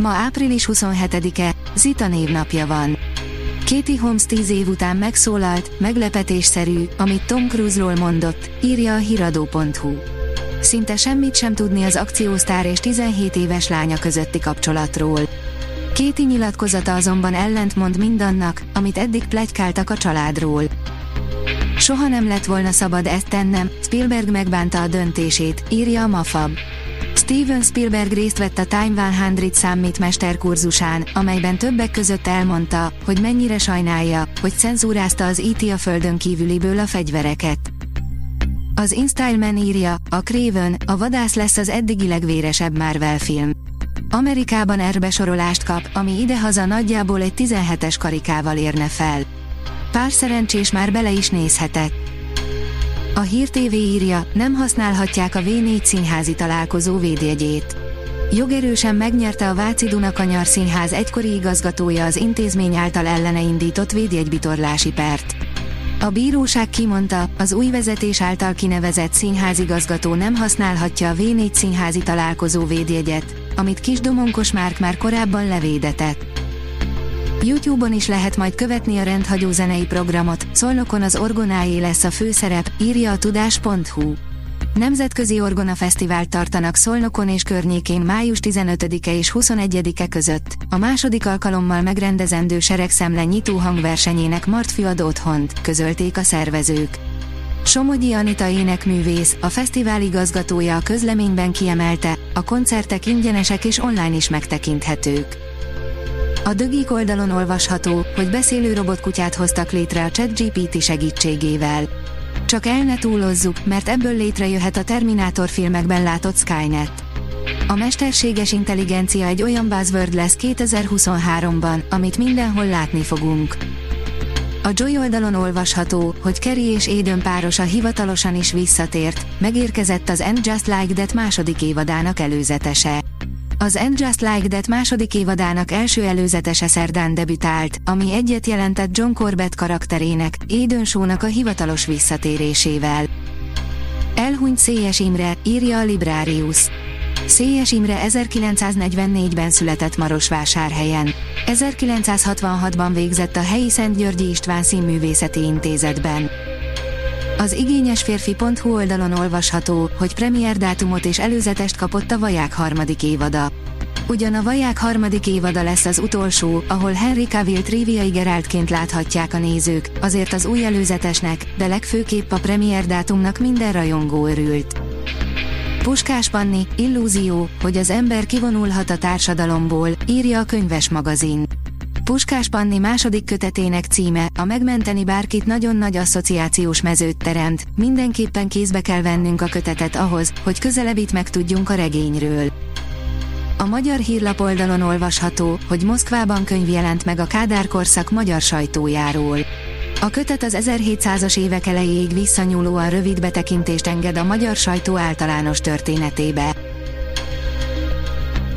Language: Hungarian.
Ma április 27-e, Zita névnapja van. Katie Holmes 10 év után megszólalt, meglepetésszerű, amit Tom Cruise-ról mondott, írja a hiradó.hu. Szinte semmit sem tudni az akciósztár és 17 éves lánya közötti kapcsolatról. Kéti nyilatkozata azonban ellentmond mindannak, amit eddig plegykáltak a családról. Soha nem lett volna szabad ezt tennem, Spielberg megbánta a döntését, írja a Mafab. Steven Spielberg részt vett a Time 100 Summit mesterkurzusán, amelyben többek között elmondta, hogy mennyire sajnálja, hogy cenzúrázta az IT a földön kívüliből a fegyvereket. Az InStyleman írja, a Craven, a vadász lesz az eddigi legvéresebb Marvel film. Amerikában erbesorolást kap, ami idehaza nagyjából egy 17-es karikával érne fel. Pár szerencsés már bele is nézhetett. A Hír TV írja, nem használhatják a V4 színházi találkozó védjegyét. Jogerősen megnyerte a Váci Dunakanyar Színház egykori igazgatója az intézmény által ellene indított védjegybitorlási pert. A bíróság kimondta, az új vezetés által kinevezett színházigazgató nem használhatja a V4 színházi találkozó védjegyet, amit Kis Domonkos Márk már korábban levédetett. YouTube-on is lehet majd követni a rendhagyó zenei programot, Szolnokon az Orgonáé lesz a főszerep, írja a tudás.hu. Nemzetközi Orgona Fesztivált tartanak Szolnokon és környékén május 15-e és 21-e között. A második alkalommal megrendezendő seregszemle nyitó hangversenyének Martfű ad otthont, közölték a szervezők. Somogyi Anita énekművész, a fesztivál igazgatója a közleményben kiemelte, a koncertek ingyenesek és online is megtekinthetők. A Dögik oldalon olvasható, hogy beszélő robotkutyát hoztak létre a ChatGPT segítségével. Csak el ne túlozzuk, mert ebből létrejöhet a Terminátor filmekben látott Skynet. A mesterséges intelligencia egy olyan buzzword lesz 2023-ban, amit mindenhol látni fogunk. A Joy oldalon olvasható, hogy Kerry és Aiden párosa hivatalosan is visszatért, megérkezett az End Just Like That második évadának előzetese. Az End Just Like That második évadának első előzetese szerdán debütált, ami egyet jelentett John Corbett karakterének, Aiden a hivatalos visszatérésével. Elhunyt Széjes Imre, írja a Librarius. Széjes Imre 1944-ben született Marosvásárhelyen. 1966-ban végzett a helyi Szent Györgyi István Színművészeti Intézetben. Az igényes férfi.hu oldalon olvasható, hogy premier dátumot és előzetest kapott a Vaják harmadik évada. Ugyan a Vaják harmadik évada lesz az utolsó, ahol Henry Cavill triviai Geraltként láthatják a nézők, azért az új előzetesnek, de legfőképp a premier dátumnak minden rajongó örült. Puskás Panni, illúzió, hogy az ember kivonulhat a társadalomból, írja a könyves magazin. Puskás Panni második kötetének címe, a megmenteni bárkit nagyon nagy asszociációs mezőt teremt, mindenképpen kézbe kell vennünk a kötetet ahhoz, hogy közelebbit megtudjunk a regényről. A magyar hírlap oldalon olvasható, hogy Moszkvában könyv jelent meg a Kádár korszak magyar sajtójáról. A kötet az 1700-as évek elejéig visszanyúlóan rövid betekintést enged a magyar sajtó általános történetébe.